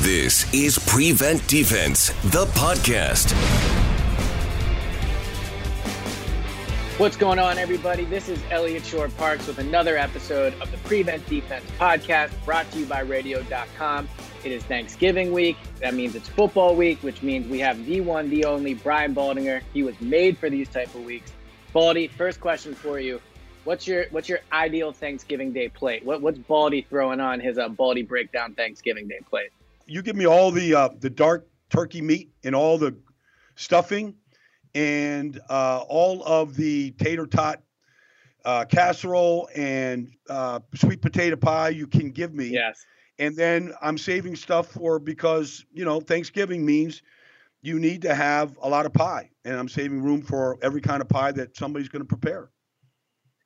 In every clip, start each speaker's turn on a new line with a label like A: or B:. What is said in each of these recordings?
A: This is Prevent Defense, the podcast.
B: What's going on, everybody? This is Eliot Shorr-Parks with another episode of the Prevent Defense podcast brought to you by radio.com. It is Thanksgiving week. That means it's football week, which means we have the one, the only Brian Baldinger. He was made for these type of weeks. Baldy, first question for you. What's your what's your ideal Thanksgiving Day plate? What, what's Baldy throwing on his uh, Baldy breakdown Thanksgiving Day plate?
C: You give me all the uh, the dark turkey meat and all the stuffing and uh, all of the tater tot uh, casserole and uh, sweet potato pie you can give me.
B: Yes.
C: And then I'm saving stuff for because, you know, Thanksgiving means you need to have a lot of pie. And I'm saving room for every kind of pie that somebody's going to prepare.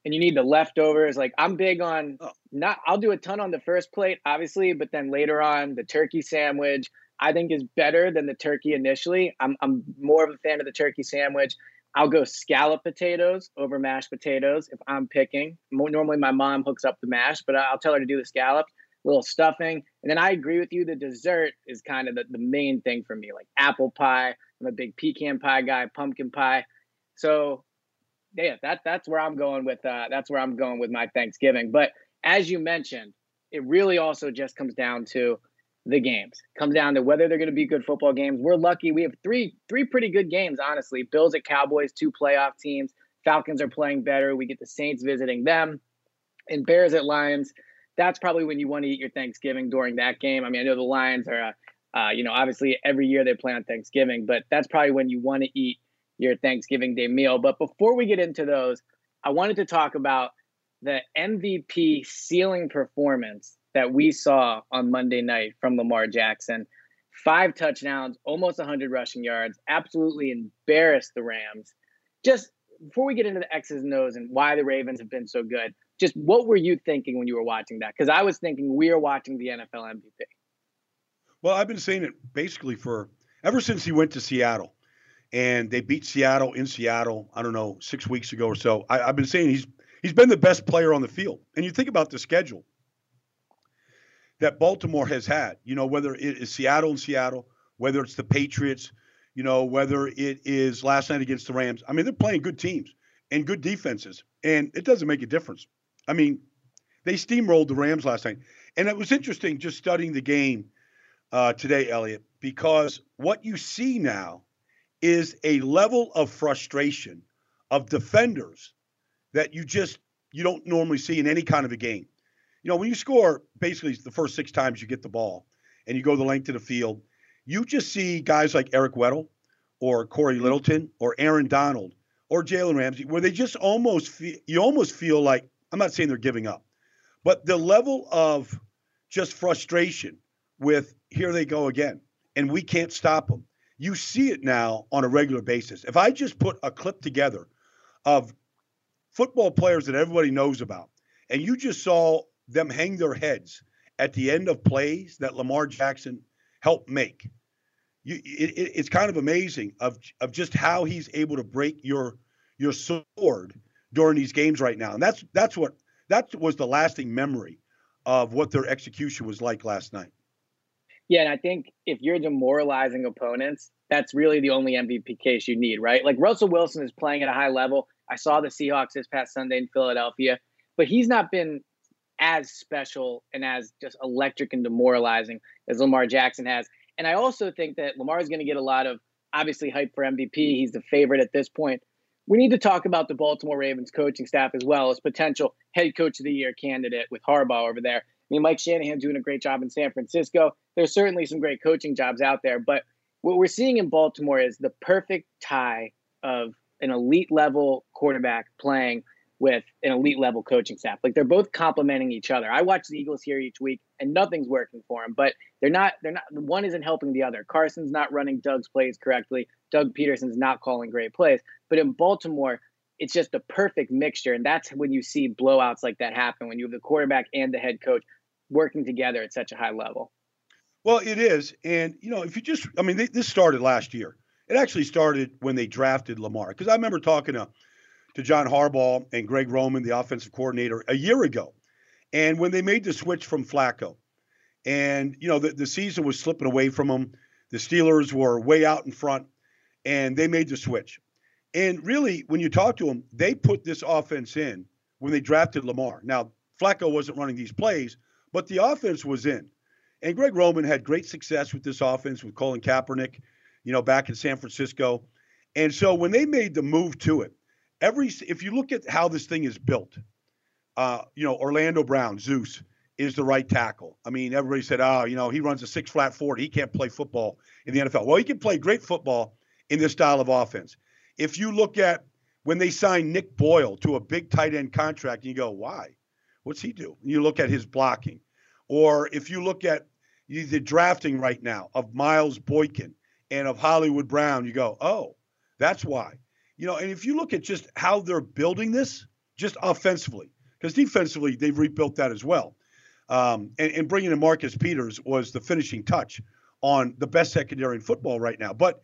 B: And you need the leftovers. Like I'm big on oh. not I'll do a ton on the first plate, obviously, but then later on the turkey sandwich, I think is better than the turkey initially. I'm, I'm more of a fan of the turkey sandwich. I'll go scallop potatoes over mashed potatoes if I'm picking. Normally, my mom hooks up the mash, but I'll tell her to do the scallops, little stuffing. And then I agree with you. The dessert is kind of the, the main thing for me, like apple pie. I'm a big pecan pie guy, pumpkin pie. So, yeah, that that's where I'm going with. Uh, that's where I'm going with my Thanksgiving. But as you mentioned, it really also just comes down to the games. Comes down to whether they're going to be good football games. We're lucky. We have three three pretty good games, honestly. Bills at Cowboys, two playoff teams. Falcons are playing better. We get the Saints visiting them. And Bears at Lions. That's probably when you want to eat your Thanksgiving during that game. I mean, I know the Lions are, uh, uh, you know, obviously every year they play on Thanksgiving, but that's probably when you want to eat your Thanksgiving Day meal. But before we get into those, I wanted to talk about the MVP ceiling performance that we saw on Monday night from Lamar Jackson. Five touchdowns, almost 100 rushing yards, absolutely embarrassed the Rams. Just before we get into the X's and O's and why the Ravens have been so good, just what were you thinking when you were watching that? Because I was thinking we are watching the NFL MVP.
C: Well, I've been saying it basically for ever since he went to Seattle and they beat Seattle in Seattle, I don't know, six weeks ago or so. I, have been saying he's he's been the best player on the field. And you think about the schedule that Baltimore has had. You know, whether it is Seattle and Seattle, whether it's the Patriots, you know, whether it is last night against the Rams. I mean, they're playing good teams and good defenses, and it doesn't make a difference. I mean, they steamrolled the Rams last night, and it was interesting just studying the game uh, today, Eliot, because what you see now is a level of frustration of defenders that you just you don't normally see in any kind of a game you know, when you score basically the first six times you get the ball and you go the length of the field, you just see guys like Eric Weddle or Cory Littleton or Aaron Donald or Jalen Ramsey where they just almost feel, you almost feel like, I'm not saying they're giving up, but the level of just frustration with here they go again and we can't stop them. You see it now on a regular basis. If I just put a clip together of football players that everybody knows about, and you just saw them hang their heads at the end of plays that Lamar Jackson helped make. You, it, it, it's kind of amazing of of just how he's able to break your your sword during these games right now, and that's that's what that was the lasting memory of what their execution was like last night.
B: Yeah, and I think if you're demoralizing opponents, that's really the only MVP case you need, right? Like Russell Wilson is playing at a high level. I saw the Seahawks this past Sunday in Philadelphia, but he's not been as special and as just electric and demoralizing as Lamar Jackson has. And I also think that Lamar is going to get a lot of obviously hype for MVP. He's the favorite at this point. we need to talk about the Baltimore Ravens coaching staff as well as potential head coach of the year candidate with Harbaugh over there. I mean, Mike Shanahan's doing a great job in San Francisco. There's certainly some great coaching jobs out there, but what we're seeing in Baltimore is the perfect tie of an elite level quarterback playing with an elite level coaching staff. Like they're both complementing each other. I watch the Eagles here each week and nothing's working for them, but they're not they're not one isn't helping the other. Carson's not running Doug's plays correctly. Doug Pederson's not calling great plays. But in Baltimore, it's just the perfect mixture and that's when you see blowouts like that happen when you have the quarterback and the head coach working together at such a high level.
C: Well, it is. And you know, if you just I mean, they, this started last year. It actually started when they drafted Lamar because I remember talking to to John Harbaugh and Greg Roman, the offensive coordinator, a year ago. And when they made the switch from Flacco, and you know the, the season was slipping away from them, the Steelers were way out in front, and they made the switch. And really, when you talk to them, they put this offense in when they drafted Lamar. Now, Flacco wasn't running these plays, but the offense was in. And Greg Roman had great success with this offense with Colin Kaepernick, you know, back in San Francisco. And so when they made the move to it, every if you look at how this thing is built, uh, you know, Orlando Brown, Zeus is the right tackle. I mean, everybody said, oh, you know, he runs a six flat forward. He can't play football in the NFL. Well, he can play great football in this style of offense. If you look at when they signed Nick Boyle to a big tight end contract, and you go, why? What's he do? And you look at his blocking. Or if you look at the drafting right now of Miles Boykin and of Hollywood Brown, you go, oh, that's why. You know, and if you look at just how they're building this, just offensively, because defensively they've rebuilt that as well. Um, and, and bringing in Marcus Peters was the finishing touch on the best secondary in football right now. But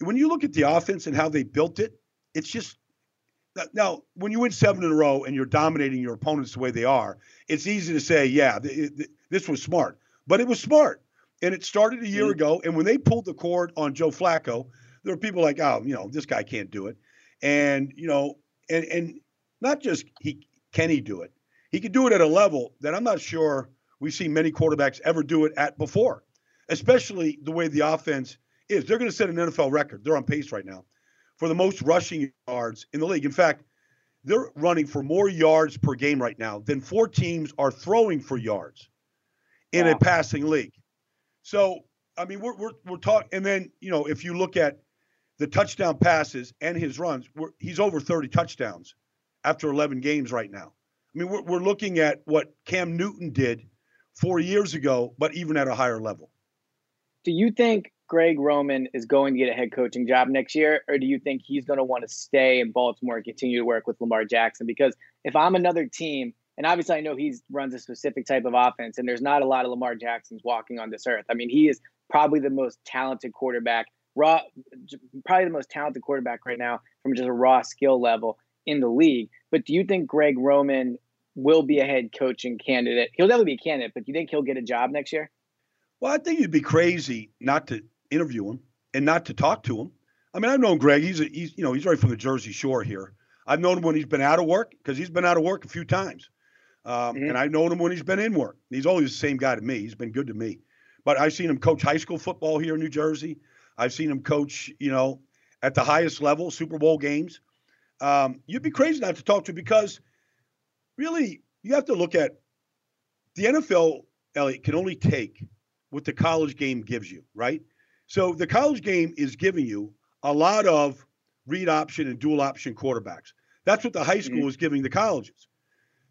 C: when you look at the offense and how they built it, it's just now when you win seven in a row and you're dominating your opponents the way they are, it's easy to say, yeah, th- th- this was smart. But it was smart, and it started a year mm-hmm. ago. And when they pulled the cord on Joe Flacco, there were people like, oh, you know, this guy can't do it. And, you know, and and not just he can he do it. He could do it at a level that I'm not sure we've seen many quarterbacks ever do it at before, especially the way the offense is. They're going to set an NFL record. They're on pace right now for the most rushing yards in the league. In fact, they're running for more yards per game right now than four teams are throwing for yards in wow. a passing league. So, I mean, we're, we're, we're talking, and then, you know, if you look at the touchdown passes and his runs, he's over 30 touchdowns after 11 games right now. I mean, we're, we're looking at what Cam Newton did four years ago, but even at a higher level.
B: Do you think Greg Roman is going to get a head coaching job next year, or do you think he's going to want to stay in Baltimore and continue to work with Lamar Jackson? Because if I'm another team, and obviously I know he runs a specific type of offense, and there's not a lot of Lamar Jacksons walking on this earth. I mean, he is probably the most talented quarterback raw, probably the most talented quarterback right now from just a raw skill level in the league. But do you think Greg Roman will be a head coaching candidate? He'll definitely be a candidate, but do you think he'll get a job next year?
C: Well, I think you'd be crazy not to interview him and not to talk to him. I mean, I've known Greg. He's a, he's you know he's right from the Jersey Shore here. I've known him when he's been out of work because he's been out of work a few times, um, mm-hmm. and I've known him when he's been in work. He's always the same guy to me. He's been good to me. But I've seen him coach high school football here in New Jersey. I've seen him coach, you know, at the highest level, Super Bowl games. Um, you'd be crazy not to talk to because really you have to look at the NFL, Eliot, can only take what the college game gives you, right? So the college game is giving you a lot of read option and dual option quarterbacks. That's what the high school mm-hmm. is giving the colleges.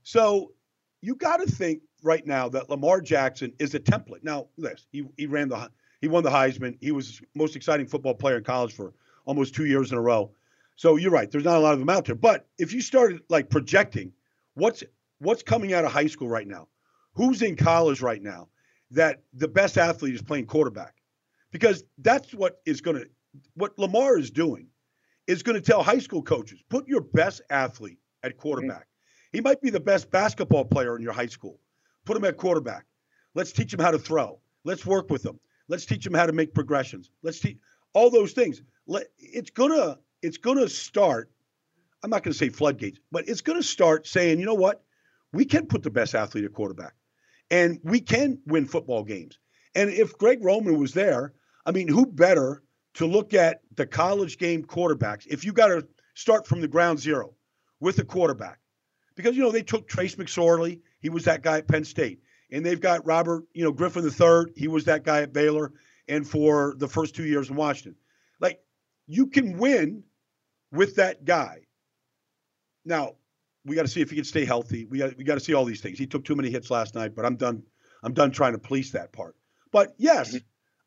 C: So you got to think right now that Lamar Jackson is a template. Now, this he, he ran the he won the Heisman. He was most exciting football player in college for almost two years in a row. So you're right. There's not a lot of them out there. But if you started like projecting what's what's coming out of high school right now, who's in college right now, that the best athlete is playing quarterback, because that's what is going to what Lamar is doing is going to tell high school coaches put your best athlete at quarterback. Mm-hmm. He might be the best basketball player in your high school. Put him at quarterback. Let's teach him how to throw. Let's work with him. Let's teach them how to make progressions. Let's teach all those things. Let, it's gonna it's gonna start. I'm not gonna say floodgates, but it's gonna start saying, you know what, we can put the best athlete at quarterback, and we can win football games. And if Greg Roman was there, I mean, who better to look at the college game quarterbacks? If you got to start from the ground zero with a quarterback. Because, you know, they took Trace McSorley. He was that guy at Penn State. And they've got Robert, you know, Griffin III. He was that guy at Baylor and for the first two years in Washington. Like, you can win with that guy. Now, we got to see if he can stay healthy. We got we got to see all these things. He took too many hits last night, but I'm done. I'm done trying to police that part. But yes, mm-hmm.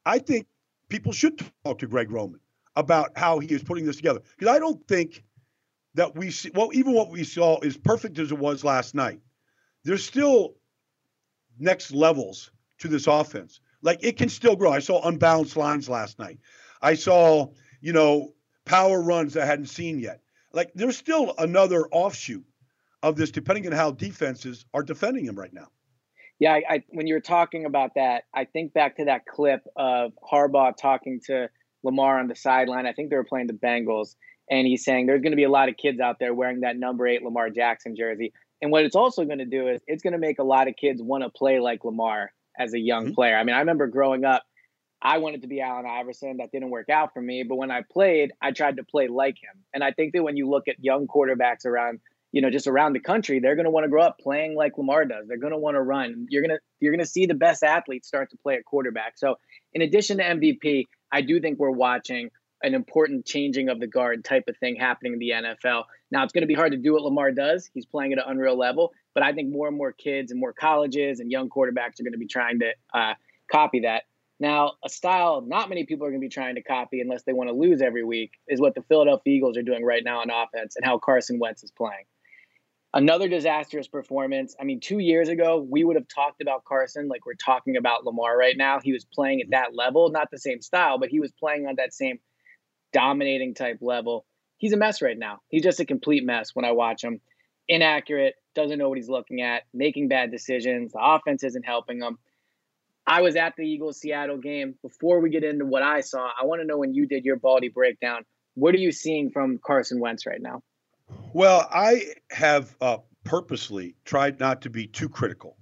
C: I think people should talk to Greg Roman about how he is putting this together because I don't think that we see. Well, even what we saw, is perfect as it was last night, there's still next levels to this offense. Like it can still grow. I saw unbalanced lines last night. I saw, you know, power runs I hadn't seen yet. Like there's still another offshoot of this, depending on how defenses are defending him right now.
B: Yeah, I, I, when you were talking about that, I think back to that clip of Harbaugh talking to Lamar on the sideline. I think they were playing the Bengals, and he's saying there's going to be a lot of kids out there wearing that number eight Lamar Jackson jersey. And what it's also going to do is it's going to make a lot of kids want to play like Lamar as a young mm-hmm. player. I mean, I remember growing up, I wanted to be Allen Iverson. That didn't work out for me. But when I played, I tried to play like him. And I think that when you look at young quarterbacks around you know, just around the country, they're going to want to grow up playing like Lamar does. They're going to want to run. You're going to you're going to see the best athletes start to play at quarterback. So, in addition to MVP, I do think we're watching an important changing of the guard type of thing happening in the NFL. Now, it's going to be hard to do what Lamar does. He's playing at an unreal level, but I think more and more kids and more colleges and young quarterbacks are going to be trying to uh, copy that. Now, a style not many people are going to be trying to copy unless they want to lose every week is what the Philadelphia Eagles are doing right now on offense and how Carson Wentz is playing. Another disastrous performance. I mean, two years ago, we would have talked about Carson like we're talking about Lamar right now. He was playing at mm-hmm. that level, not the same style, but he was playing on that same dominating type level. He's a mess right now. He's just a complete mess when I watch him. Inaccurate, doesn't know what he's looking at, making bad decisions. The offense isn't helping him. I was at the Eagles Seattle game. Before we get into what I saw, I want to know when you did your Baldy breakdown, what are you seeing from Carson Wentz right now?
C: Well, I have uh, purposely tried not to be too critical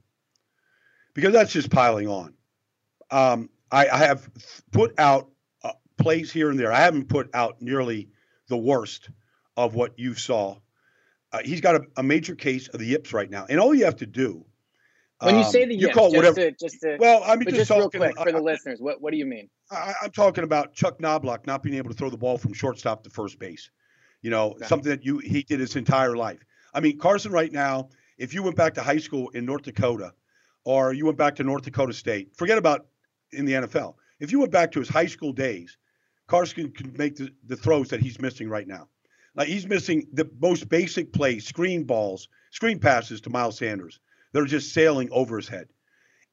C: because that's just piling on. Um, I, I, have put out uh, plays here and there. I haven't put out nearly the worst of what you saw. Uh, he's got a, a, major case of the yips right now, and all you have to do.
B: When you say the um, yips, just, whatever, to, just to,
C: well, I mean, just,
B: just talking, real quick for the listeners. What what do you mean?
C: I, am talking about Chuck Knoblauch not being able to throw the ball from shortstop to first base. You know, something that you he did his entire life. I mean, Carson right now, if you went back to high school in North Dakota or you went back to North Dakota State, forget about in the NFL. If you went back to his high school days, Carson could make the, the throws that he's missing right now. Like he's missing the most basic plays, screen balls, screen passes to Miles Sanders that are just sailing over his head.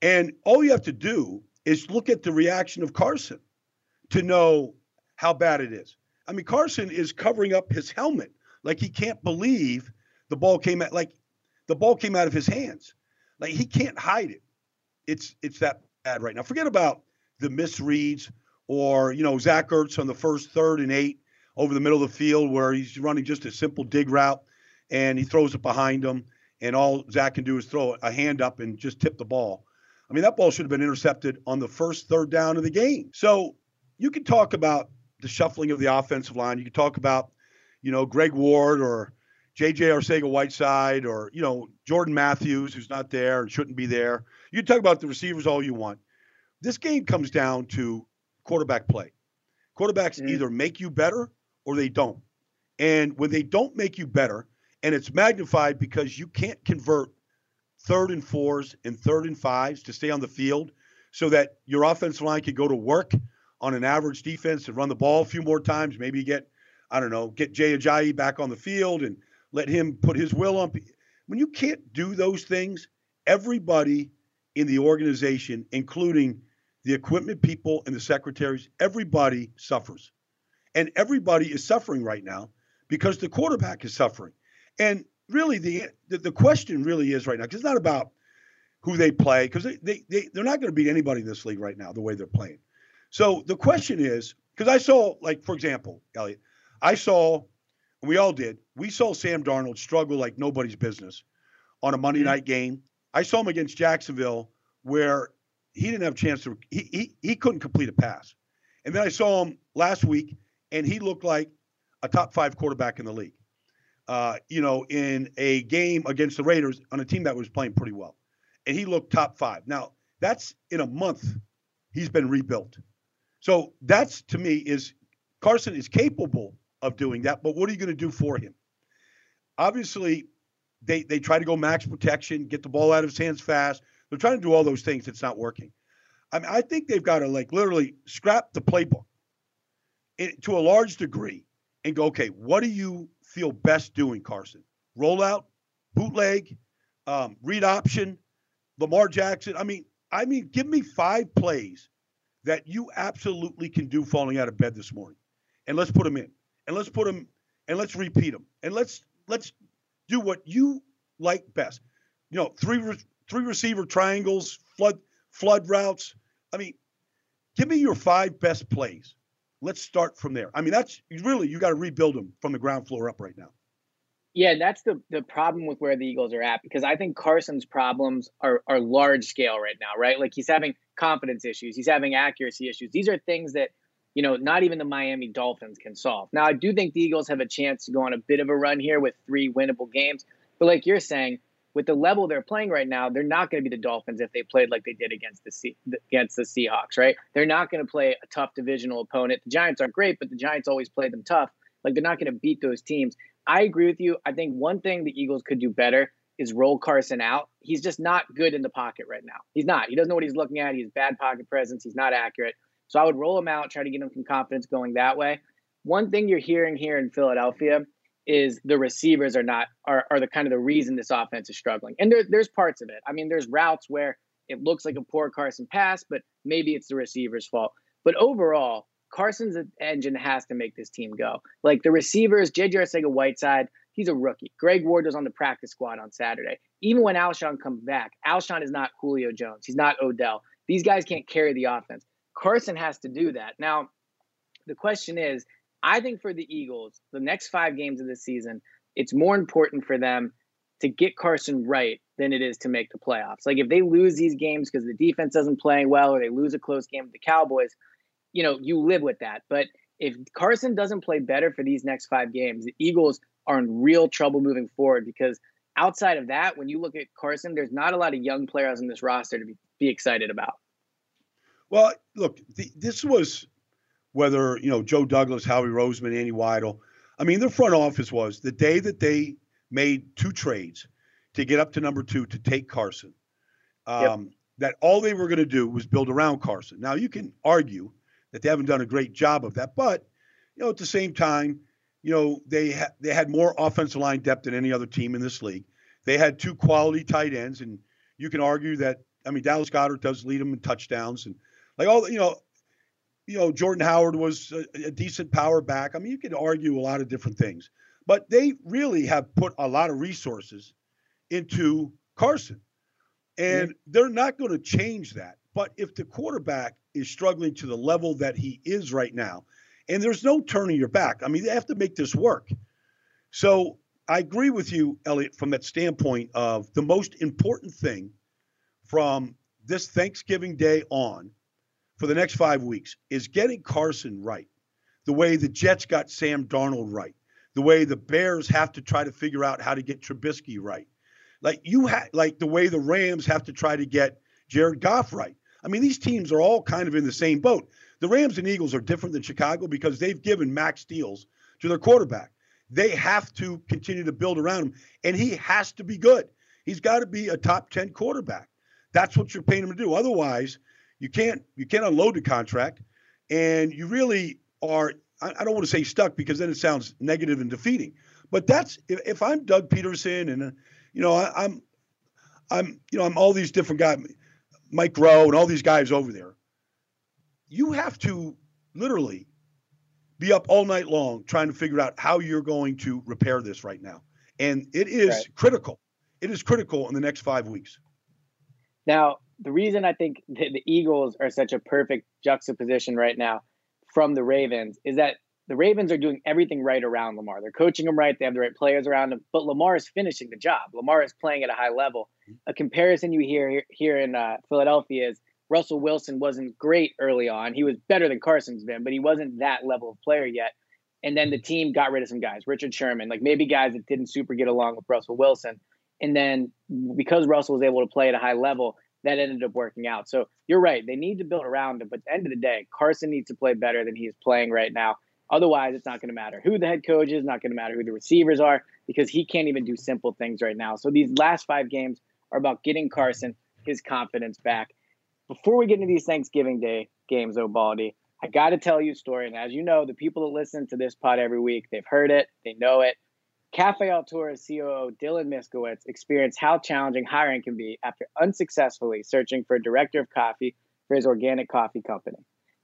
C: And all you have to do is look at the reaction of Carson to know how bad it is. I mean, Carson is covering up his helmet like he can't believe the ball came out like the ball came out of his hands. Like he can't hide it. It's it's that bad right now. Forget about the misreads or you know Zach Ertz on the first third and eight over the middle of the field where he's running just a simple dig route and he throws it behind him and all Zach can do is throw a hand up and just tip the ball. I mean that ball should have been intercepted on the first third down of the game. So you can talk about the shuffling of the offensive line. You can talk about, you know, Greg Ward or J.J. Arcega-Whiteside or, you know, Jordan Matthews, who's not there and shouldn't be there. You can talk about the receivers all you want. This game comes down to quarterback play. Quarterbacks mm-hmm. either make you better or they don't. And when they don't make you better, and it's magnified because you can't convert third and fours and third and fives to stay on the field so that your offensive line can go to work – on an average defense and run the ball a few more times. Maybe get, I don't know, get Jay Ajayi back on the field and let him put his will on. When you can't do those things, everybody in the organization, including the equipment people and the secretaries, everybody suffers. And everybody is suffering right now because the quarterback is suffering. And really, the the, the question really is right now, because it's not about who they play, because they, they, they, they're not going to beat anybody in this league right now, the way they're playing. So the question is, because I saw, like, for example, Eliot, I saw, we all did, we saw Sam Darnold struggle like nobody's business on a Monday mm-hmm. night game. I saw him against Jacksonville where he didn't have a chance to, he, he, he couldn't complete a pass. And then I saw him last week and he looked like a top five quarterback in the league. Uh, you know, in a game against the Raiders on a team that was playing pretty well, and he looked top five. Now that's in a month. He's been rebuilt. So that's to me is Carson is capable of doing that, but what are you going to do for him? Obviously, they they try to go max protection, get the ball out of his hands fast. They're trying to do all those things. It's not working. I mean, I think they've got to like literally scrap the playbook to a large degree and go, okay, what do you feel best doing, Carson? Rollout, bootleg, um, read option, Lamar Jackson. I mean, I mean, give me five plays that you absolutely can do falling out of bed this morning, and let's put them in, and let's put them, and let's repeat them, and let's let's do what you like best. You know, three re- three receiver triangles, flood flood routes. I mean, give me your five best plays. Let's start from there. I mean, that's really you got to rebuild them from the ground floor up right now.
B: Yeah, that's the the problem with where the Eagles are at because I think Carson's problems are are large scale right now, right? Like he's having confidence issues, he's having accuracy issues. These are things that you know not even the Miami Dolphins can solve. Now, I do think the Eagles have a chance to go on a bit of a run here with three winnable games, but like you're saying, with the level they're playing right now, they're not going to be the Dolphins if they played like they did against the against the Seahawks, right? They're not going to play a tough divisional opponent. The Giants aren't great, but the Giants always play them tough. Like they're not going to beat those teams. I agree with you. I think one thing the Eagles could do better is roll Carson out. He's just not good in the pocket right now. He's not. He doesn't know what he's looking at. He has bad pocket presence. He's not accurate. So I would roll him out, try to get him some confidence going that way. One thing you're hearing here in Philadelphia is the receivers are not are, are the kind of the reason this offense is struggling. And there, there's parts of it. I mean, there's routes where it looks like a poor Carson pass, but maybe it's the receiver's fault. But overall, Carson's engine has to make this team go. Like the receivers, JJ Arcega-Whiteside, he's a rookie. Greg Ward was on the practice squad on Saturday. Even when Alshon comes back, Alshon is not Julio Jones. He's not Odell. These guys can't carry the offense. Carson has to do that. Now, the question is, I think for the Eagles, the next five games of the season, it's more important for them to get Carson right than it is to make the playoffs. Like if they lose these games because the defense doesn't play well or they lose a close game with the Cowboys, you know, you live with that. But if Carson doesn't play better for these next five games, the Eagles are in real trouble moving forward because outside of that, when you look at Carson, there's not a lot of young players on this roster to be, be excited about.
C: Well, look, the, this was whether you know Joe Douglas, Howie Roseman, Andy Weidl. I mean, their front office was the day that they made two trades to get up to number two to take Carson. Um, yep. That all they were going to do was build around Carson. Now you can argue that they haven't done a great job of that, but you know at the same time, you know they ha- they had more offensive line depth than any other team in this league. They had two quality tight ends, and you can argue that I mean Dallas Goedert does lead them in touchdowns and like all you know you know, Jordan Howard was a, a, decent power back. I mean, you could argue a lot of different things, but they really have put a lot of resources into Carson. And they're not going to change that. But if the quarterback is struggling to the level that he is right now, and there's no turning your back, I mean, they have to make this work. So I agree with you, Eliot, from that standpoint of the most important thing from this Thanksgiving Day on for the next five weeks is getting Carson right, the way the Jets got Sam Darnold right, the way the Bears have to try to figure out how to get Trubisky right, like you had, like the way the Rams have to try to get Jared Goff right. I mean, these teams are all kind of in the same boat. The Rams and Eagles are different than Chicago because they've given max deals to their quarterback. They have to continue to build around him, and he has to be good. He's got to be a top 10 quarterback. That's what you're paying him to do. Otherwise, you can't you can't unload the contract, and you really are. I, don't want to say stuck because then it sounds negative and defeating. But that's if, I'm Doug Pederson and uh, you know I, I'm I'm you know I'm all these different guys, Mike Groh and all these guys over there. You have to literally be up all night long trying to figure out how you're going to repair this right now. And it is right. critical. It is critical in the next five weeks.
B: Now, the reason I think the, the Eagles are such a perfect juxtaposition right now from the Ravens is that the Ravens are doing everything right around Lamar. They're coaching him right. They have the right players around him, but Lamar is finishing the job. Lamar is playing at a high level. A comparison you hear here in uh, Philadelphia is Russell Wilson wasn't great early on. He was better than Carson's been, but he wasn't that level of player yet. And then the team got rid of some guys, Richard Sherman, like maybe guys that didn't super get along with Russell Wilson. And then because Russell was able to play at a high level, that ended up working out. So you're right. They need to build around him. But at the end of the day, Carson needs to play better than he's playing right now. Otherwise, it's not going to matter who the head coach is, not going to matter who the receivers are, because he can't even do simple things right now. So these last five games are about getting Carson his confidence back. Before we get into these Thanksgiving Day games, O'Baldy, I got to tell you a story. And as you know, the people that listen to this pod every week, they've heard it, they know it. Cafe Altura's COO Dylan Miskowitz experienced how challenging hiring can be after unsuccessfully searching for a director of coffee for his organic coffee company.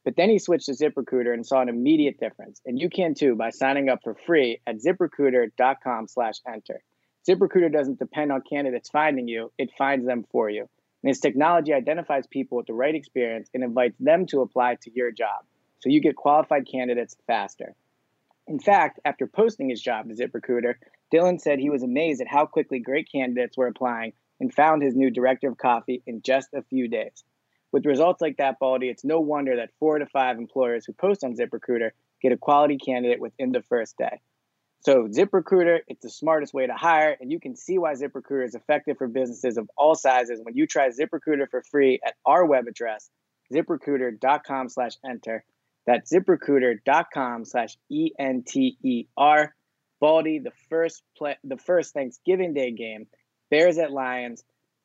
B: But then he switched to ZipRecruiter and saw an immediate difference. And you can too by signing up for free at ziprecruiter.com slash enter. ZipRecruiter doesn't depend on candidates finding you, it finds them for you. And its technology identifies people with the right experience and invites them to apply to your job. So you get qualified candidates faster. In fact, after posting his job to ZipRecruiter, Dylan said he was amazed at how quickly great candidates were applying and found his new director of coffee in just a few days. With results like that, Baldy, it's no wonder that four to five employers who post on ZipRecruiter get a quality candidate within the first day. So, ZipRecruiter, it's the smartest way to hire, and you can see why ZipRecruiter is effective for businesses of all sizes when you try ZipRecruiter for free at our web address, ziprecruiter.com slash enter. That's ziprecruiter.com slash E-N-T-E-R. Baldy, the first play, the first Thanksgiving Day game, Bears at Lions,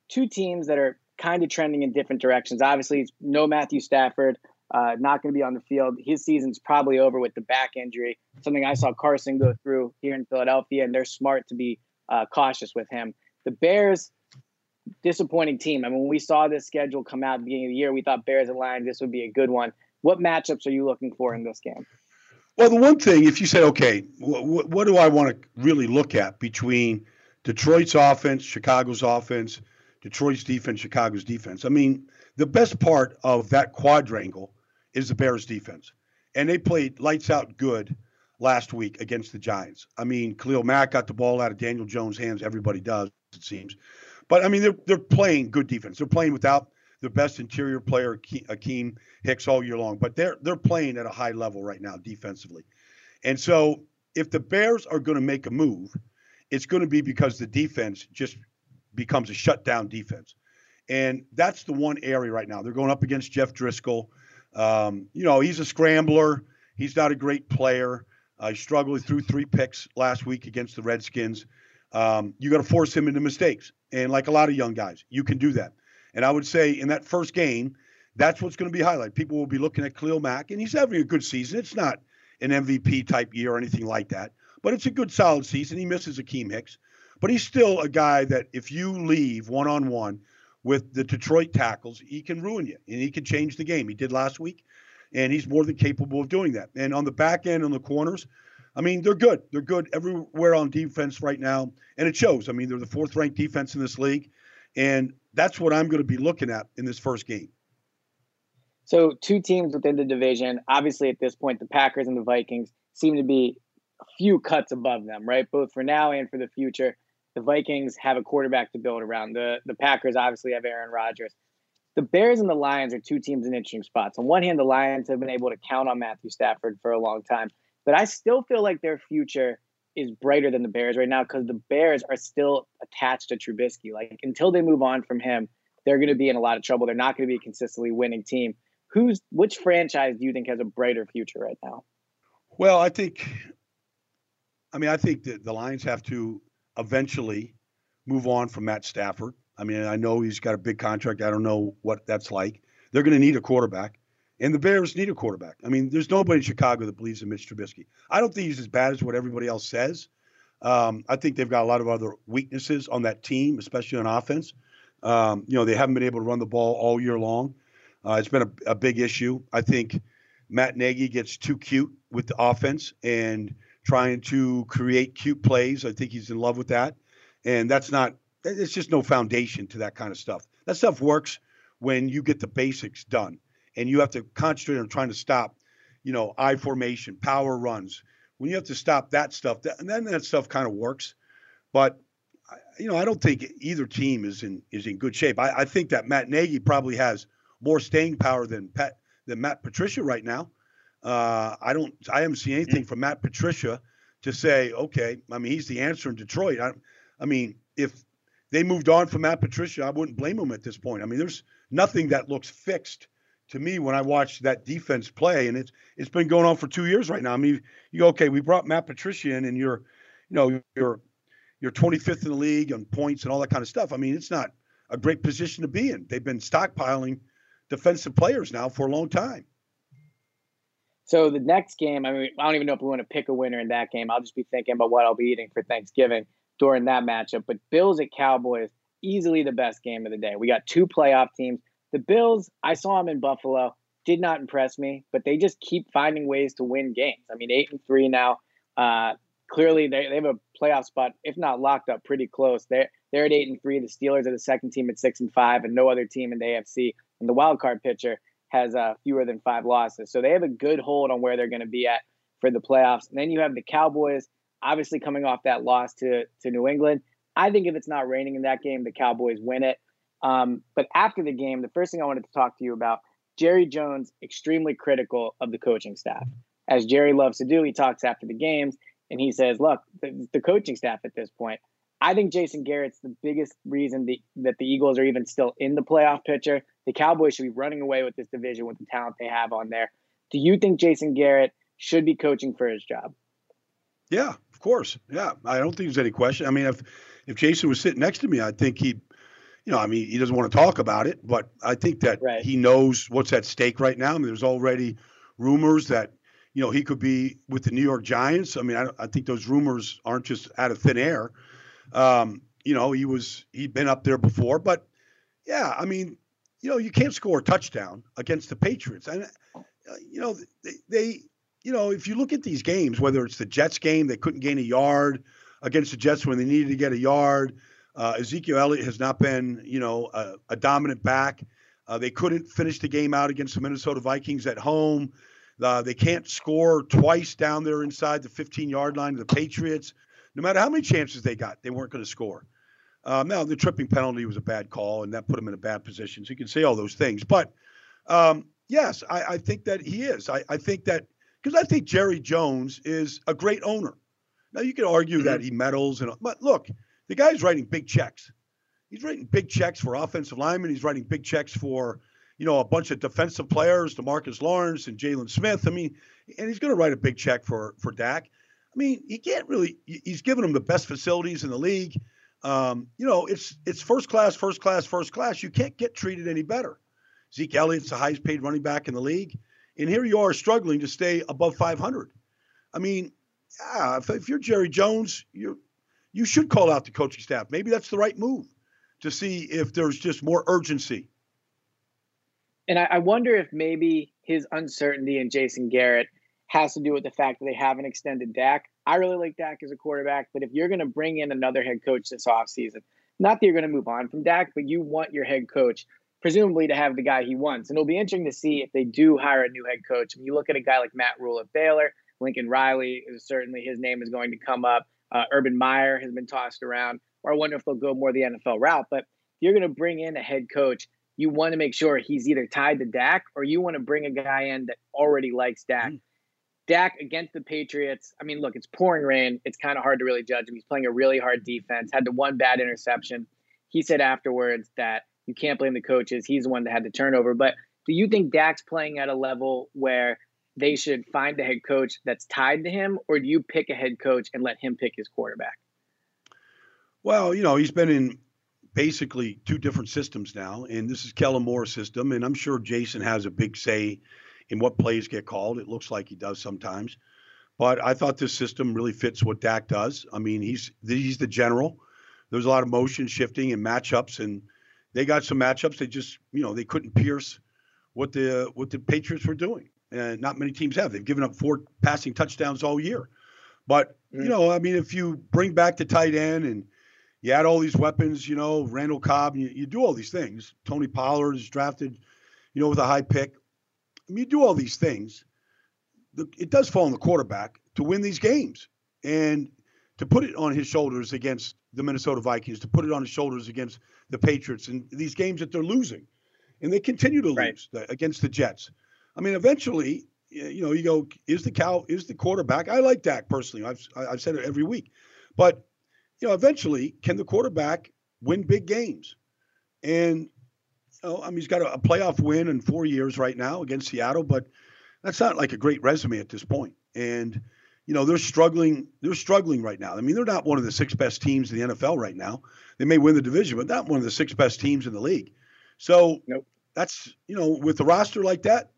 B: two teams that are kind of trending in different directions. Obviously, it's no Matthew Stafford, uh, not going to be on the field. His season's probably over with the back injury, something I saw Carson go through here in Philadelphia, and they're smart to be uh, cautious with him. The Bears, disappointing team. I mean, when we saw this schedule come out at the beginning of the year, we thought Bears and Lions, this would be a good one. What matchups are you looking for in this game?
C: Well, the one thing, if you said, okay, wh- what do I want to really look at between Detroit's offense, Chicago's offense, Detroit's defense, Chicago's defense. I mean, the best part of that quadrangle is the Bears defense. And they played lights out good last week against the Giants. I mean, Khalil Mack got the ball out of Daniel Jones' hands. Everybody does, it seems. But I mean, they're they're playing good defense. They're playing without the best interior player, Akiem Hicks, all year long. But they're they're playing at a high level right now defensively. And so, if the Bears are going to make a move, it's going to be because the defense just becomes a shutdown defense. And that's the one area right now. They're going up against Jeff Driskel. Um, you know, he's a scrambler. He's not a great player. Uh, he struggled through three picks last week against the Redskins. Um, you got to force him into mistakes. And like a lot of young guys, you can do that. And I would say in that first game, that's what's going to be highlighted. People will be looking at Khalil Mack, and he's having a good season. It's not an MVP type year or anything like that, but it's a good, solid season. He misses Akiem Hicks. But he's still a guy that if you leave one on one with the Detroit tackles, he can ruin you and he can change the game. He did last week, and he's more than capable of doing that. And on the back end, on the corners, I mean, they're good. They're good everywhere on defense right now, and it shows. I mean, they're the fourth ranked defense in this league, and that's what I'm going to be looking at in this first game.
B: So, two teams within the division. Obviously, at this point, the Packers and the Vikings seem to be a few cuts above them, right? Both for now and for the future. The Vikings have a quarterback to build around. The the Packers obviously have Aaron Rodgers. The Bears and the Lions are two teams in interesting spots. On one hand, the Lions have been able to count on Matthew Stafford for a long time, but I still feel like their future is brighter than the Bears right now because the Bears are still attached to Trubisky. Like until they move on from him, they're going to be in a lot of trouble. They're not going to be a consistently winning team. Who's which franchise do you think has a brighter future right now?
C: Well, I think I mean, I think that the Lions have to eventually move on from Matt Stafford. I mean, I know he's got a big contract. I don't know what that's like. They're going to need a quarterback, and the Bears need a quarterback. I mean, there's nobody in Chicago that believes in Mitch Trubisky. I don't think he's as bad as what everybody else says. Um, I think they've got a lot of other weaknesses on that team, especially on offense. Um, you know, they haven't been able to run the ball all year long. Uh, it's been a, a big issue. I think Matt Nagy gets too cute with the offense and – trying to create cute plays. I think he's in love with that. And that's not, it's just no foundation to that kind of stuff. That stuff works when you get the basics done and you have to concentrate on trying to stop, you know, I formation, power runs. When you have to stop that stuff, that, and then that stuff kind of works. But you know, I don't think either team is in is in good shape. I, I think that Matt Nagy probably has more staying power than Pat than Matt Patricia right now. Uh, I don't. I haven't seen anything from Matt Patricia to say, okay. I mean, he's the answer in Detroit. I, I mean, if they moved on from Matt Patricia, I wouldn't blame him at this point. I mean, there's nothing that looks fixed to me when I watch that defense play, and it's it's been going on for two years right now. I mean, you go, okay, we brought Matt Patricia in, and you're, you know, you're you're 25th in the league on points and all that kind of stuff. I mean, it's not a great position to be in. They've been stockpiling defensive players now for a long time.
B: So the next game, I mean, I don't even know if we want to pick a winner in that game. I'll just be thinking about what I'll be eating for Thanksgiving during that matchup. But Bills at Cowboys, easily the best game of the day. We got two playoff teams. The Bills, I saw them in Buffalo, did not impress me, but they just keep finding ways to win games. I mean, eight and three now. Uh, clearly, they, they have a playoff spot, if not locked up, pretty close. They're they're at eight and three. The Steelers are the second team at six and five, and no other team in the AFC. And the wild card pitcher has uh, fewer than five losses, so they have a good hold on where they're going to be at for the playoffs. And then you have the Cowboys, obviously coming off that loss to to New England. I think if it's not raining in that game, the Cowboys win it. Um, but after the game, the first thing I wanted to talk to you about, Jerry Jones, extremely critical of the coaching staff. As Jerry loves to do, he talks after the games and he says, look, the, the coaching staff at this point, I think Jason Garrett's the biggest reason the, that the Eagles are even still in the playoff picture. The Cowboys should be running away with this division with the talent they have on there. Do you think Jason Garrett should be coaching for his job?
C: Yeah, of course. Yeah, I don't think there's any question. I mean, if if Jason was sitting next to me, I think he'd, you know, I mean, he doesn't want to talk about it, but I think that right. he knows what's at stake right now. I mean, there's already rumors that you know he could be with the New York Giants. I mean, I, I think those rumors aren't just out of thin air. Um, you know, he was he'd been up there before, but yeah, I mean, you know, you can't score a touchdown against the Patriots, and uh, you know they, they, you know, if you look at these games, whether it's the Jets game, they couldn't gain a yard against the Jets when they needed to get a yard. Uh, Ezekiel Elliott has not been, you know, a, a dominant back. Uh, they couldn't finish the game out against the Minnesota Vikings at home. Uh, they can't score twice down there inside the 15 yard line of the Patriots no matter how many chances they got, they weren't going to score. Um, now, the tripping penalty was a bad call, and that put him in a bad position. So you can say all those things. But um, yes, I, I, think that he is. I, I think that because I think Jerry Jones is a great owner. Now, you can argue mm-hmm. that he meddles, and but look, the guy's writing big checks. He's writing big checks for offensive linemen. He's writing big checks for, you know, a bunch of defensive players, DeMarcus Lawrence and Jaylon Smith. I mean, and he's going to write a big check for for Dak. I mean, he can't really. He's given them the best facilities in the league. Um, you know, it's it's first class, first class, first class. You can't get treated any better. Zeke Elliott's the highest paid running back in the league, and here you are struggling to stay above 500. I mean, yeah, if, if you're Jerry Jones, you you should call out the coaching staff. Maybe that's the right move to see if there's just more urgency.
B: And I, I wonder if maybe his uncertainty in Jason Garrett has to do with the fact that they haven't extended Dak. I really like Dak as a quarterback, but if you're going to bring in another head coach this offseason, not that you're going to move on from Dak, but you want your head coach presumably to have the guy he wants. And it'll be interesting to see if they do hire a new head coach. When you look at a guy like Matt Rhule at Baylor, Lincoln Riley is certainly his name is going to come up. Uh, Urban Meyer has been tossed around, or I wonder if they'll go more the NFL route. But if you're going to bring in a head coach, you want to make sure he's either tied to Dak or you want to bring a guy in that already likes Dak. Mm. Dak against the Patriots. I mean, look, it's pouring rain. It's kind of hard to really judge him. He's playing a really hard defense. Had the one bad interception. He said afterwards that you can't blame the coaches. He's the one that had the turnover. But do you think Dak's playing at a level where they should find a head coach that's tied to him, or do you pick a head coach and let him pick his quarterback?
C: Well, you know, he's been in basically two different systems now, and this is Kellen Moore's system, and I'm sure Jason has a big say in what plays get called. It looks like he does sometimes. But I thought this system really fits what Dak does. I mean, he's he's the general. There's a lot of motion shifting and matchups, and they got some matchups. They just you know they couldn't pierce what the what the Patriots were doing, and not many teams have. They've given up four passing touchdowns all year. But you mm. know, I mean, if you bring back the tight end and you add all these weapons, you know, Randall Cobb, you, you do all these things. Tony Pollard is drafted, you know, with a high pick. I mean, you do all these things. It does fall on the quarterback to win these games and to put it on his shoulders against the Minnesota Vikings, to put it on his shoulders against the Patriots and these games that they're losing. And they continue to right. lose against the Jets. I mean, eventually, you know, you go, is the cow is the quarterback? I like Dak personally. I've I've said it every week, but you know, eventually, can the quarterback win big games? And know, I mean, he's got a, a playoff win in four years right now against Seattle, but that's not like a great resume at this point. And you know, they're struggling. They're struggling right now. I mean, they're not one of the six best teams in the NFL right now. They may win the division, but not one of the six best teams in the league. So nope. that's you know, with a roster like that,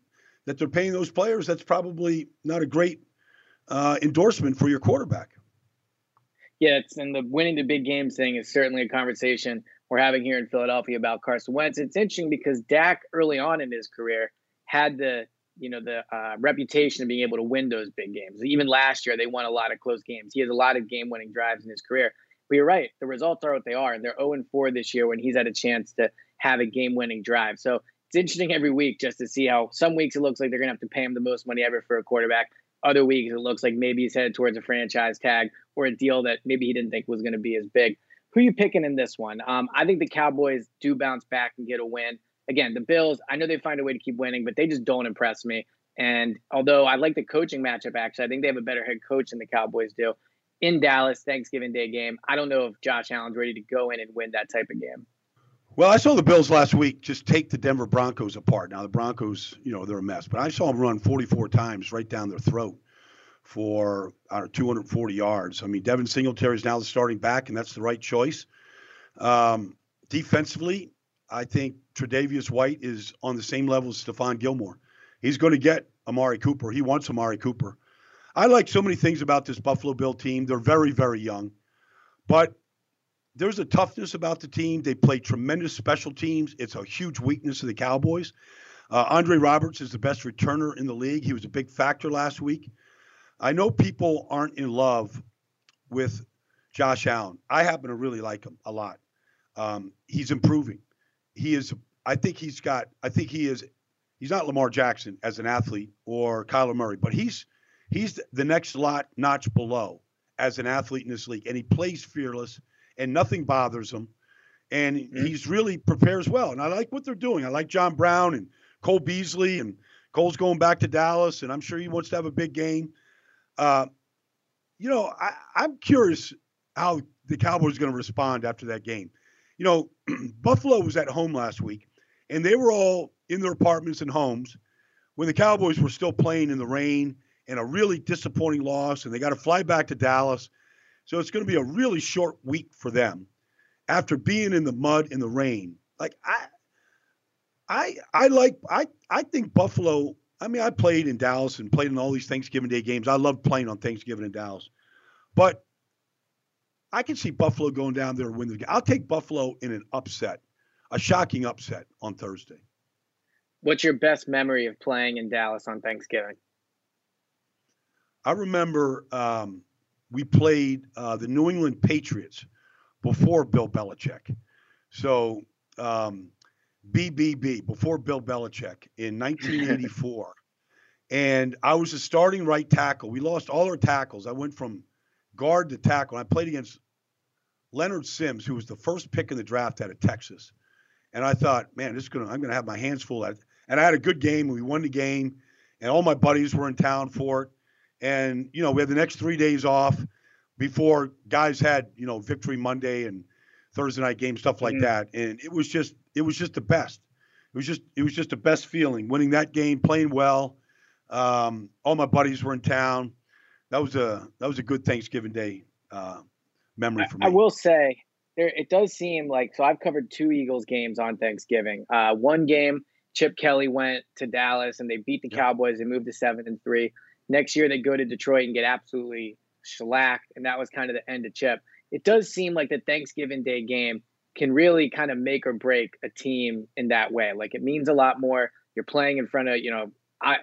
C: that they're paying those players, that's probably not a great uh, endorsement for your quarterback.
B: Yeah, it's and the winning the big games thing is certainly a conversation we're having here in Philadelphia about Carson Wentz. It's interesting because Dak early on in his career had the you know the uh, reputation of being able to win those big games. Even last year, they won a lot of close games. He has a lot of game-winning drives in his career. But you're right, the results are what they are, and they're 0 4 this year when he's had a chance to have a game-winning drive. So it's interesting every week just to see how some weeks it looks like they're going to have to pay him the most money ever for a quarterback. Other weeks it looks like maybe he's headed towards a franchise tag or a deal that maybe he didn't think was going to be as big. Who are you picking in this one? Um, I think the Cowboys do bounce back and get a win. Again, the Bills, I know they find a way to keep winning, but they just don't impress me. And although I like the coaching matchup, actually, I think they have a better head coach than the Cowboys do. In Dallas, Thanksgiving Day game, I don't know if Josh Allen's ready to go in and win that type of game.
C: Well, I saw the Bills last week just take the Denver Broncos apart. Now the Broncos, you know, they're a mess, but I saw them run 44 times right down their throat for uh, 240 yards. I mean, Devin Singletary is now the starting back, and that's the right choice. Um, defensively, I think Tre'Davious White is on the same level as Stephon Gilmore. He's going to get Amari Cooper. He wants Amari Cooper. I like so many things about this Buffalo Bill team. They're very, very young, but there's a toughness about the team. They play tremendous special teams. It's a huge weakness of the Cowboys. Uh, Andre Roberts is the best returner in the league. He was a big factor last week. I know people aren't in love with Josh Allen. I happen to really like him a lot. Um, he's improving. He is. I think he's got. I think he is. He's not Lamar Jackson as an athlete or Kyler Murray, but he's he's the next lot notch below as an athlete in this league, and he plays fearless and nothing bothers him. And mm-hmm. he's really prepares well. And I like what they're doing. I like John Brown and Cole Beasley, and Cole's going back to Dallas, and I'm sure he wants to have a big game. Uh, you know, I, I'm curious how the Cowboys are going to respond after that game. You know, Buffalo was at home last week, and they were all in their apartments and homes when the Cowboys were still playing in the rain and a really disappointing loss, and they got to fly back to Dallas so it's going to be a really short week for them after being in the mud in the rain. Like I I I like I I think Buffalo I mean I played in Dallas and played in all these Thanksgiving Day games. I love playing on Thanksgiving in Dallas. But I can see Buffalo going down there and win the game. I'll take Buffalo in an upset, a shocking upset on Thursday.
B: What's your best memory of playing in Dallas on Thanksgiving?
C: I remember um, we played uh, the New England Patriots before Bill Belichick. So um, BBB before Bill Belichick in 1984. and I was a starting right tackle. We lost all our tackles. I went from guard to tackle. I played against Leonard Sims, who was the first pick in the draft out of Texas. And I thought, man, this is gonna I'm gonna have my hands full. And I had a good game. We won the game, and all my buddies were in town for it. And, you know, we had the next three days off before guys had, you know, victory Monday and Thursday night game, stuff like mm-hmm. that. And it was just, it was just the best. It was just, it was just the best feeling winning that game, playing well. Um, all my buddies were in town. That was a, that was a good Thanksgiving Day uh, memory for me.
B: I will say there, it does seem like, so I've covered two Eagles games on Thanksgiving. Uh, one game, Chip Kelly went to Dallas and they beat the Cowboys. They moved to seven and three. Next year, they go to Detroit and get absolutely shellacked, and that was kind of the end of Chip. It does seem like the Thanksgiving Day game can really kind of make or break a team in that way. Like it means a lot more. You're playing in front of you know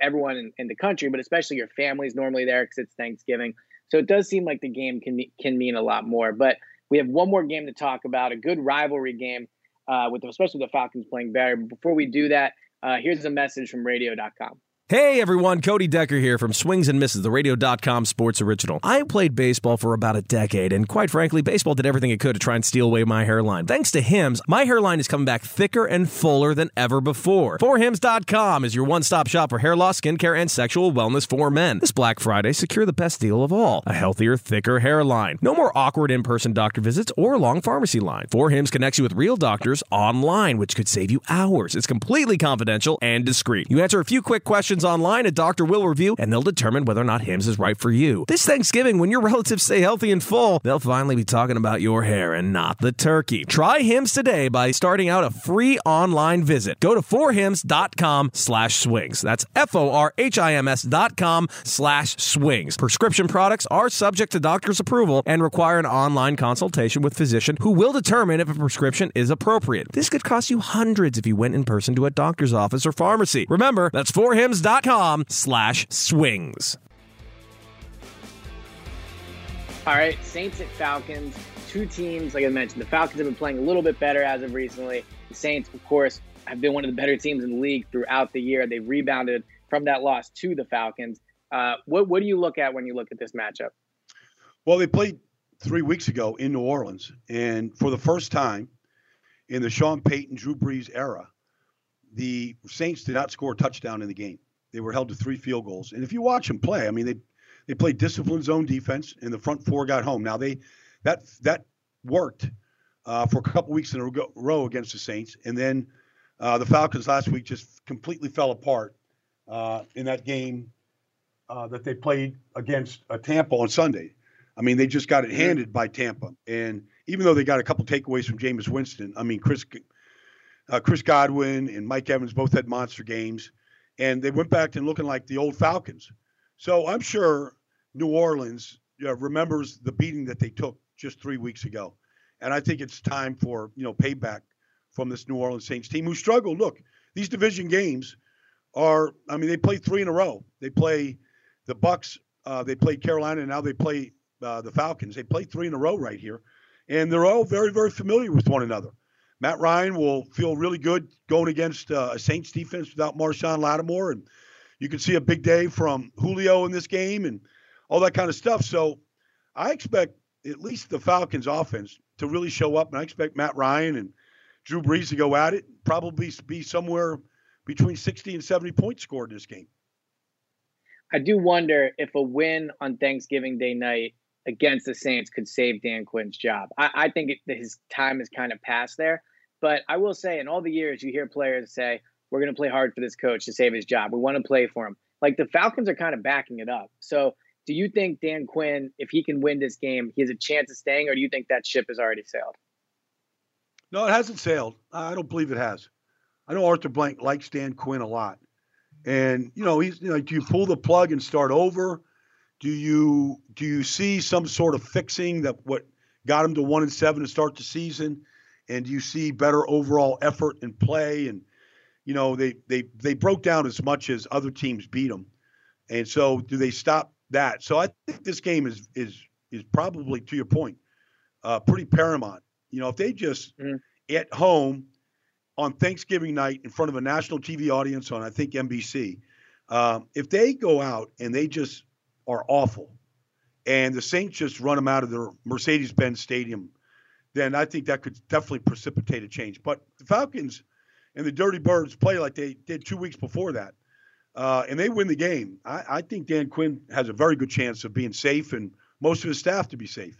B: everyone in, in the country, but especially your family's normally there because it's Thanksgiving. So it does seem like the game can can mean a lot more. But we have one more game to talk about, a good rivalry game uh, with especially the Falcons playing. But before we do that, uh, here's a message from Radio.com.
D: Hey everyone, Cody Decker here from Swings and Misses, the radio.com sports original. I played baseball for about a decade, and quite frankly, baseball did everything it could to try and steal away my hairline. Thanks to Hims, my hairline is coming back thicker and fuller than ever before. forhims.com is your one stop shop for hair loss, skincare, and sexual wellness for men. This Black Friday, secure the best deal of all a healthier, thicker hairline. No more awkward in person doctor visits or long pharmacy line. ForHims connects you with real doctors online, which could save you hours. It's completely confidential and discreet. You answer a few quick questions online, a doctor will review, and they'll determine whether or not Hims is right for you. This Thanksgiving, when your relatives stay healthy and full, they'll finally be talking about your hair and not the turkey. Try Hims today by starting out a free online visit. Go to forhims.com slash swings. That's F-O-R-H-I-M-S dot com slash swings. Prescription products are subject to doctor's approval and require an online consultation with physician who will determine if a prescription is appropriate. This could cost you hundreds if you went in person to a doctor's office or pharmacy. Remember, that's forhims.com slash swings.
B: All right, Saints at Falcons. Two teams, like I mentioned, the Falcons have been playing a little bit better as of recently. The Saints, of course, have been one of the better teams in the league throughout the year. They've rebounded from that loss to the Falcons. Uh, what what do you look at when you look at this matchup?
C: Well, they played three weeks ago in New Orleans, and for the first time in the Sean Payton, Drew Brees era, the Saints did not score a touchdown in the game. They were held to three field goals. And if you watch them play, I mean, they they played disciplined zone defense, and the front four got home. Now they that that worked uh, for a couple weeks in a row against the Saints, and then uh, the Falcons last week just completely fell apart uh, in that game uh, that they played against uh, Tampa on Sunday. I mean, they just got it mm-hmm. handed by Tampa, and even though they got a couple takeaways from Jameis Winston, I mean, Chris uh, Chris Godwin and Mike Evans both had monster games, and they went back to looking like the old Falcons. So I'm sure New Orleans remembers the beating that they took just three weeks ago, and I think it's time for you know payback from this New Orleans Saints team who struggled. Look, these division games are I mean they play three in a row. They play the Bucs, uh, they played Carolina, and now they play uh, the Falcons. They play three in a row right here, and they're all very very familiar with one another. Matt Ryan will feel really good going against uh, a Saints defense without Marshon Lattimore, and you can see a big day from Julio in this game and all that kind of stuff. So I expect at least the Falcons offense to really show up, and I expect Matt Ryan and Drew Brees to go at it, probably be somewhere between 60 and 70 points scored in this game.
B: I do wonder if a win on Thanksgiving Day night against the Saints could save Dan Quinn's job. I, I think it, his time is kind of past there. But I will say, in all the years, you hear players say, we're going to play hard for this coach to save his job. We want to play for him. Like the Falcons are kind of backing it up. So do you think Dan Quinn, if he can win this game, he has a chance of staying, or do you think that ship has already sailed?
C: No, it hasn't sailed. I don't believe it has. I know Arthur Blank likes Dan Quinn a lot. And, you know, he's you know, do you pull the plug and start over? Do you do you see some sort of fixing that what got him to one and seven to start the season? And you see better overall effort and play? And you know they they they broke down as much as other teams beat them. And so do they stop that? So I think this game is is is probably to your point, uh, pretty paramount. You know, if they just mm-hmm. at home on Thanksgiving night in front of a national TV audience on I think NBC, um, if they go out and they just are awful, and the Saints just run them out of their Mercedes-Benz Stadium, then I think that could definitely precipitate a change. But the Falcons and the Dirty Birds play like they did two weeks before that, uh, and they win the game. I, I think Dan Quinn has a very good chance of being safe and most of his staff to be safe.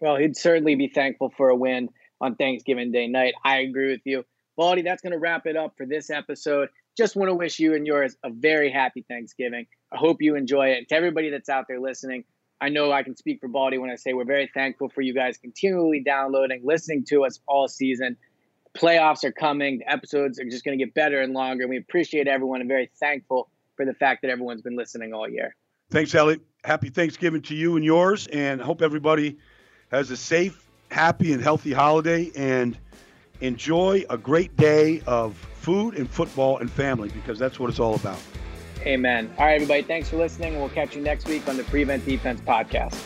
B: Well, he'd certainly be thankful for a win on Thanksgiving Day night. I agree with you. Baldy, that's going to wrap it up for this episode. Just want to wish you and yours a very happy Thanksgiving. I hope you enjoy it. And to everybody that's out there listening, I know I can speak for Baldy when I say we're very thankful for you guys continually downloading, listening to us all season. Playoffs are coming. The episodes are just going to get better and longer. And we appreciate everyone and very thankful for the fact that everyone's been listening all year.
C: Thanks, Eliot. Happy Thanksgiving to you and yours. And hope everybody has a safe, happy, and healthy holiday. And enjoy a great day of food and football and family because that's what it's all about.
B: Amen. All right, everybody. Thanks for listening. We'll catch you next week on the Prevent Defense podcast.